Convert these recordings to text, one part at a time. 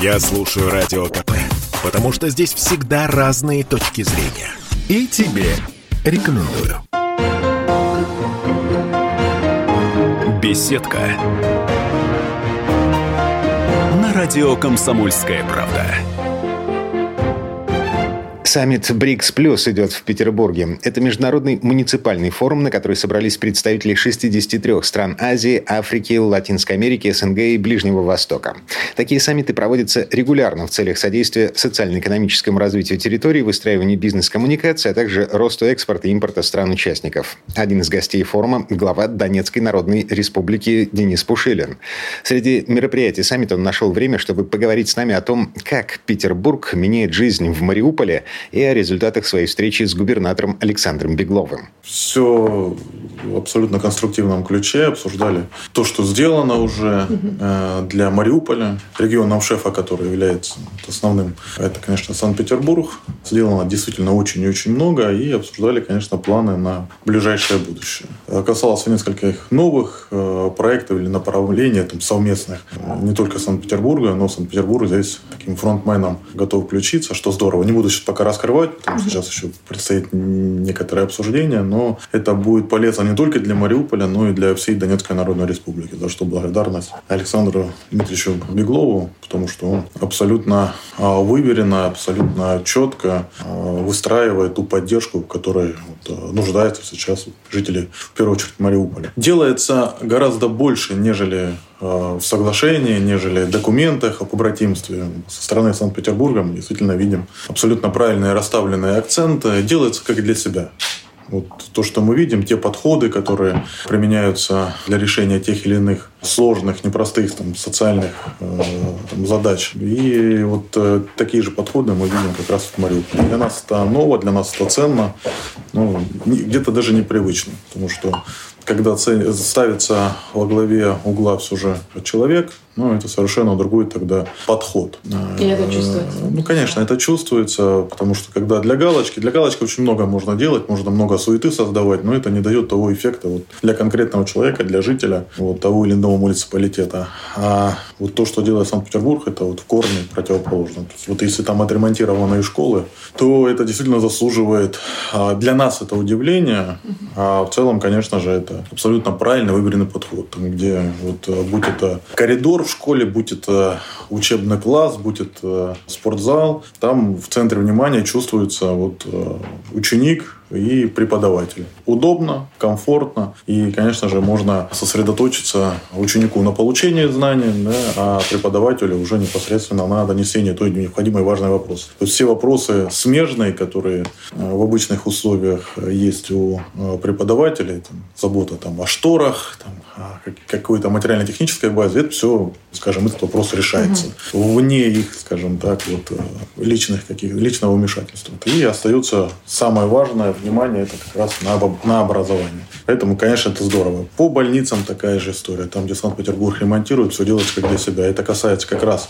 Я слушаю Радио КП, потому что здесь всегда разные точки зрения. И тебе рекомендую. Беседка. На радио «Комсомольская правда». Саммит БРИКС Плюс идет в Петербурге. Это международный муниципальный форум, на который собрались представители 63 стран Азии, Африки, Латинской Америки, СНГ и Ближнего Востока. Такие саммиты проводятся регулярно в целях содействия социально-экономическому развитию территории, выстраивания бизнес-коммуникаций, а также росту экспорта и импорта стран-участников. Один из гостей форума – глава Донецкой Народной Республики Денис Пушилин. Среди мероприятий саммита он нашел время, чтобы поговорить с нами о том, как Петербург меняет жизнь в Мариуполе – и о результатах своей встречи с губернатором Александром Бегловым. Все в абсолютно конструктивном ключе обсуждали то, что сделано уже э, для Мариуполя, региона шефа, который является основным. Это, конечно, Санкт-Петербург. Сделано действительно очень и очень много, и обсуждали, конечно, планы на ближайшее будущее. Касалось нескольких новых э, проектов или направлений там, совместных. Не только Санкт-Петербурга, но Санкт-Петербург здесь таким фронтменом готов включиться, что здорово. Не буду сейчас пока раскрывать, потому что сейчас еще предстоит некоторое обсуждение, но это будет полезно не только для Мариуполя, но и для всей Донецкой Народной Республики, за что благодарность Александру Дмитриевичу Беглову, потому что он абсолютно а, выверенно, абсолютно четко а, выстраивает ту поддержку, в которой вот, нуждаются сейчас жители, в первую очередь, Мариуполя. Делается гораздо больше, нежели а, в соглашении, нежели в документах о побратимстве. Со стороны Санкт-Петербурга мы действительно видим абсолютно правильные расставленные акценты. Делается как для себя. Вот то, что мы видим, те подходы, которые применяются для решения тех или иных сложных, непростых там, социальных э, там, задач. И вот э, такие же подходы мы видим как раз в Мариуполе. Для нас это ново, для нас это ценно, ну, где-то даже непривычно, потому что когда ставится во главе угла все же человек, ну, это совершенно другой тогда подход. И это чувствуется? Ну, конечно, это чувствуется, потому что когда для галочки, для галочки очень много можно делать, можно много суеты создавать, но это не дает того эффекта вот, для конкретного человека, для жителя вот, того или иного муниципалитета. А вот то, что делает Санкт-Петербург, это вот в корне противоположно. То есть, вот если там отремонтированные школы, то это действительно заслуживает а для нас это удивление, а в целом, конечно же, это абсолютно правильно выбранный подход, там, где вот будь это коридор в школе, будь это учебный класс, будь это спортзал, там в центре внимания чувствуется вот э, ученик, и преподаватель. Удобно, комфортно и, конечно же, можно сосредоточиться ученику на получении знаний, да, а преподавателю уже непосредственно на донесении той необходимой важной вопросы. То есть все вопросы смежные, которые э, в обычных условиях есть у э, преподавателей, там, забота там, о шторах, там, какой-то материально-технической базе, это все, скажем, этот вопрос решается угу. вне их, скажем так, вот, э, личных каких личного вмешательства. И остается самое важное внимание это как раз на, на образование. Поэтому, конечно, это здорово. По больницам такая же история. Там, где Санкт-Петербург ремонтирует, все делается как для себя. Это касается как раз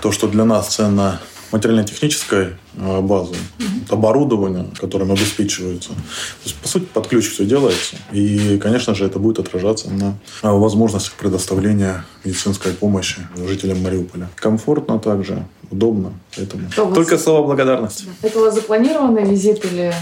то, что для нас ценно материально-технической э, базы, mm-hmm. оборудования, которым обеспечиваются. То есть, по сути, под ключ все делается. И, конечно же, это будет отражаться на возможностях предоставления медицинской помощи жителям Мариуполя. Комфортно также, удобно. Поэтому только слова благодарности. Это у вас запланированный визит или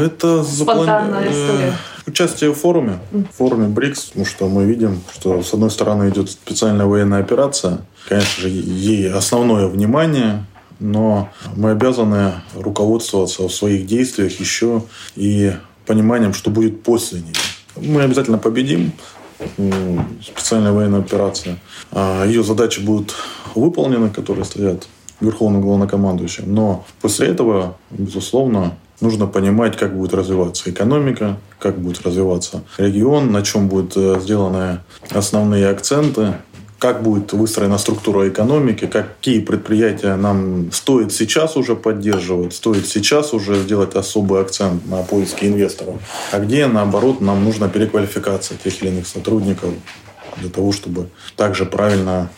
это спонтанная заплани... история? Участие в форуме, в форуме БРИКС, потому что мы видим, что с одной стороны идет специальная военная операция, конечно же, ей основное внимание, но мы обязаны руководствоваться в своих действиях еще и пониманием, что будет после нее. Мы обязательно победим, специальная военная операция. А Ее задачи будут выполнены, которые стоят верховным главнокомандующим. Но после этого, безусловно, нужно понимать, как будет развиваться экономика, как будет развиваться регион, на чем будут э, сделаны основные акценты, как будет выстроена структура экономики, какие предприятия нам стоит сейчас уже поддерживать, стоит сейчас уже сделать особый акцент на поиске инвесторов, а где, наоборот, нам нужна переквалификация тех или иных сотрудников для того, чтобы также правильно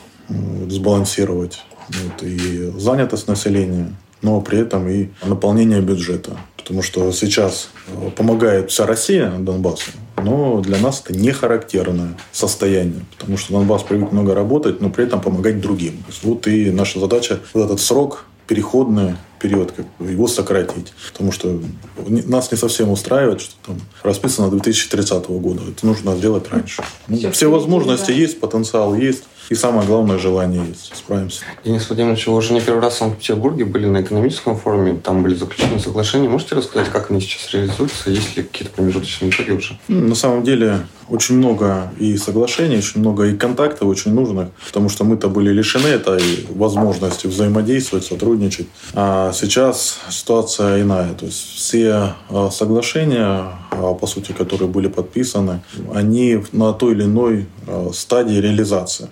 сбалансировать вот, и занятость населения, но при этом и наполнение бюджета. Потому что сейчас помогает вся Россия Донбассу, оно для нас это не характерное состояние, потому что Донбасс привык много работать, но при этом помогать другим. Вот и наша задача в этот срок переходный период, как бы, его сократить. Потому что нас не совсем устраивает, что там расписано 2030 года. Это нужно сделать раньше. Ну, все, все возможности да. есть, потенциал есть. И самое главное, желание есть. Справимся. Денис Владимирович, вы уже не первый раз в Санкт-Петербурге были на экономическом форуме, там были заключены соглашения. Можете рассказать, как они сейчас реализуются? Есть ли какие-то промежуточные итоги уже? На самом деле, очень много и соглашений, очень много и контактов очень нужных, потому что мы-то были лишены этой возможности взаимодействовать, сотрудничать. А сейчас ситуация иная. То есть все а, соглашения, а, по сути, которые были подписаны, они на той или иной а, стадии реализации.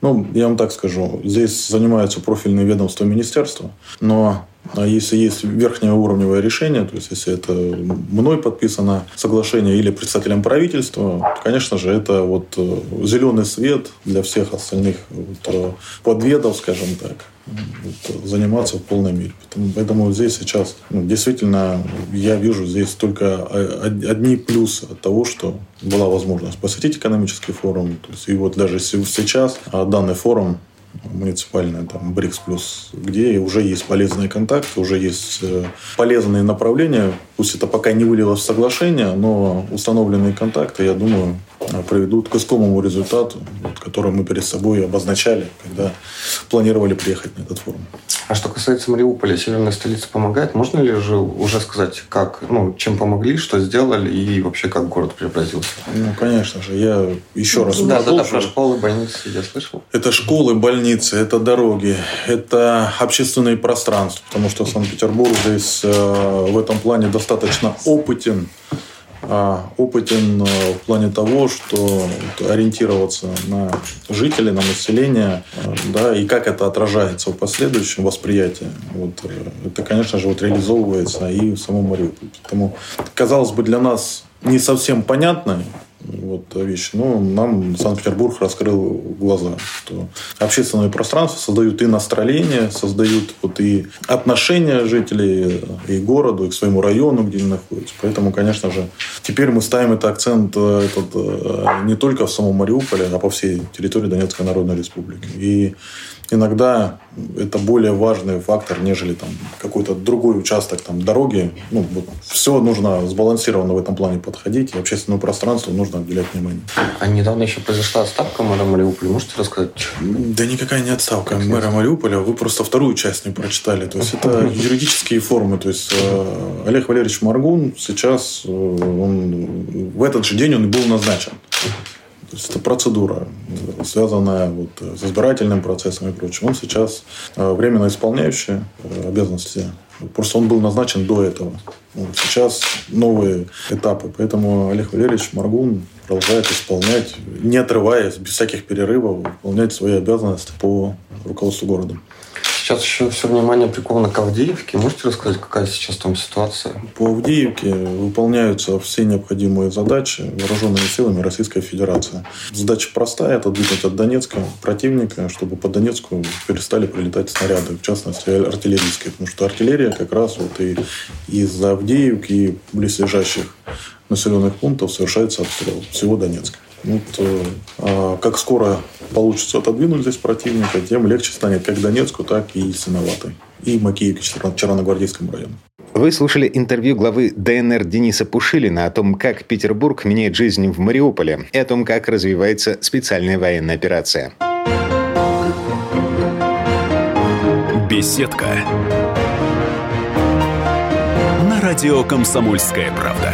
Ну, я вам так скажу, здесь занимаются профильные ведомства министерства, но а если есть верхнее уровневое решение, то есть если это мной подписано соглашение или представителем правительства, конечно же, это вот э, зеленый свет для всех остальных вот э, подведов, скажем так, вот, заниматься в полной мере. Поэтому, поэтому здесь сейчас ну, действительно я вижу здесь только одни плюсы от того, что была возможность посетить экономический форум. То есть, и вот даже сейчас данный форум муниципальная, там, БРИКС плюс, где уже есть полезные контакты, уже есть э, полезные направления. Пусть это пока не вылилось в соглашение, но установленные контакты, я думаю, приведут к искомому результату, который мы перед собой обозначали, когда планировали приехать на этот форум. А что касается Мариуполя, северная столица помогает? Можно ли же уже сказать, как, ну, чем помогли, что сделали и вообще как город преобразился? Ну, конечно же. Я еще раз Да, да, да, про школы, больницы я слышал. Это школы, больницы, это дороги, это общественные пространства, потому что Санкт-Петербург здесь э, в этом плане достаточно опытен а, опытен э, в плане того, что ориентироваться на жителей, на население, э, да, и как это отражается в последующем восприятии. Вот, э, это, конечно же, вот реализовывается и в самом Мариуполе. Поэтому, казалось бы, для нас не совсем понятно, вот вещи. Но нам Санкт-Петербург раскрыл глаза, что общественные пространства создают и настроение, создают вот и отношения жителей и городу, и к своему району, где они находятся. Поэтому, конечно же, теперь мы ставим этот акцент э, этот, э, не только в самом Мариуполе, а по всей территории Донецкой Народной Республики. И иногда это более важный фактор, нежели там какой-то другой участок там, дороги. Ну, вот, все нужно сбалансированно в этом плане подходить, и общественному пространству нужно уделять внимание. А недавно еще произошла отставка мэра Мариуполя. Можете рассказать? Да никакая не отставка мэра Мариуполя. Вы просто вторую часть не прочитали. То есть, это юридические формы. То есть, э, Олег Валерьевич Маргун сейчас, э, он, в этот же день он был назначен. То есть это процедура, связанная вот с избирательным процессом и прочим. Он сейчас э, временно исполняющий э, обязанности. Просто он был назначен до этого. Сейчас новые этапы. Поэтому Олег Валерьевич Маргун продолжает исполнять, не отрываясь, без всяких перерывов, выполнять свои обязанности по руководству городом. Сейчас еще все внимание приковано к Авдеевке. Можете рассказать, какая сейчас там ситуация? По Авдеевке выполняются все необходимые задачи вооруженными силами Российской Федерации. Задача простая – это двигать от Донецка противника, чтобы по Донецку перестали прилетать снаряды, в частности, артиллерийские. Потому что артиллерия как раз вот и из Авдеевки и близлежащих населенных пунктов совершается обстрел всего Донецка. Вот, э, а как скоро получится отодвинуть здесь противника, тем легче станет как Донецку, так и Синоватой. И Макеевке, Черногвардейскому району. Вы слушали интервью главы ДНР Дениса Пушилина о том, как Петербург меняет жизнь в Мариуполе и о том, как развивается специальная военная операция. Беседка. На радио «Комсомольская правда».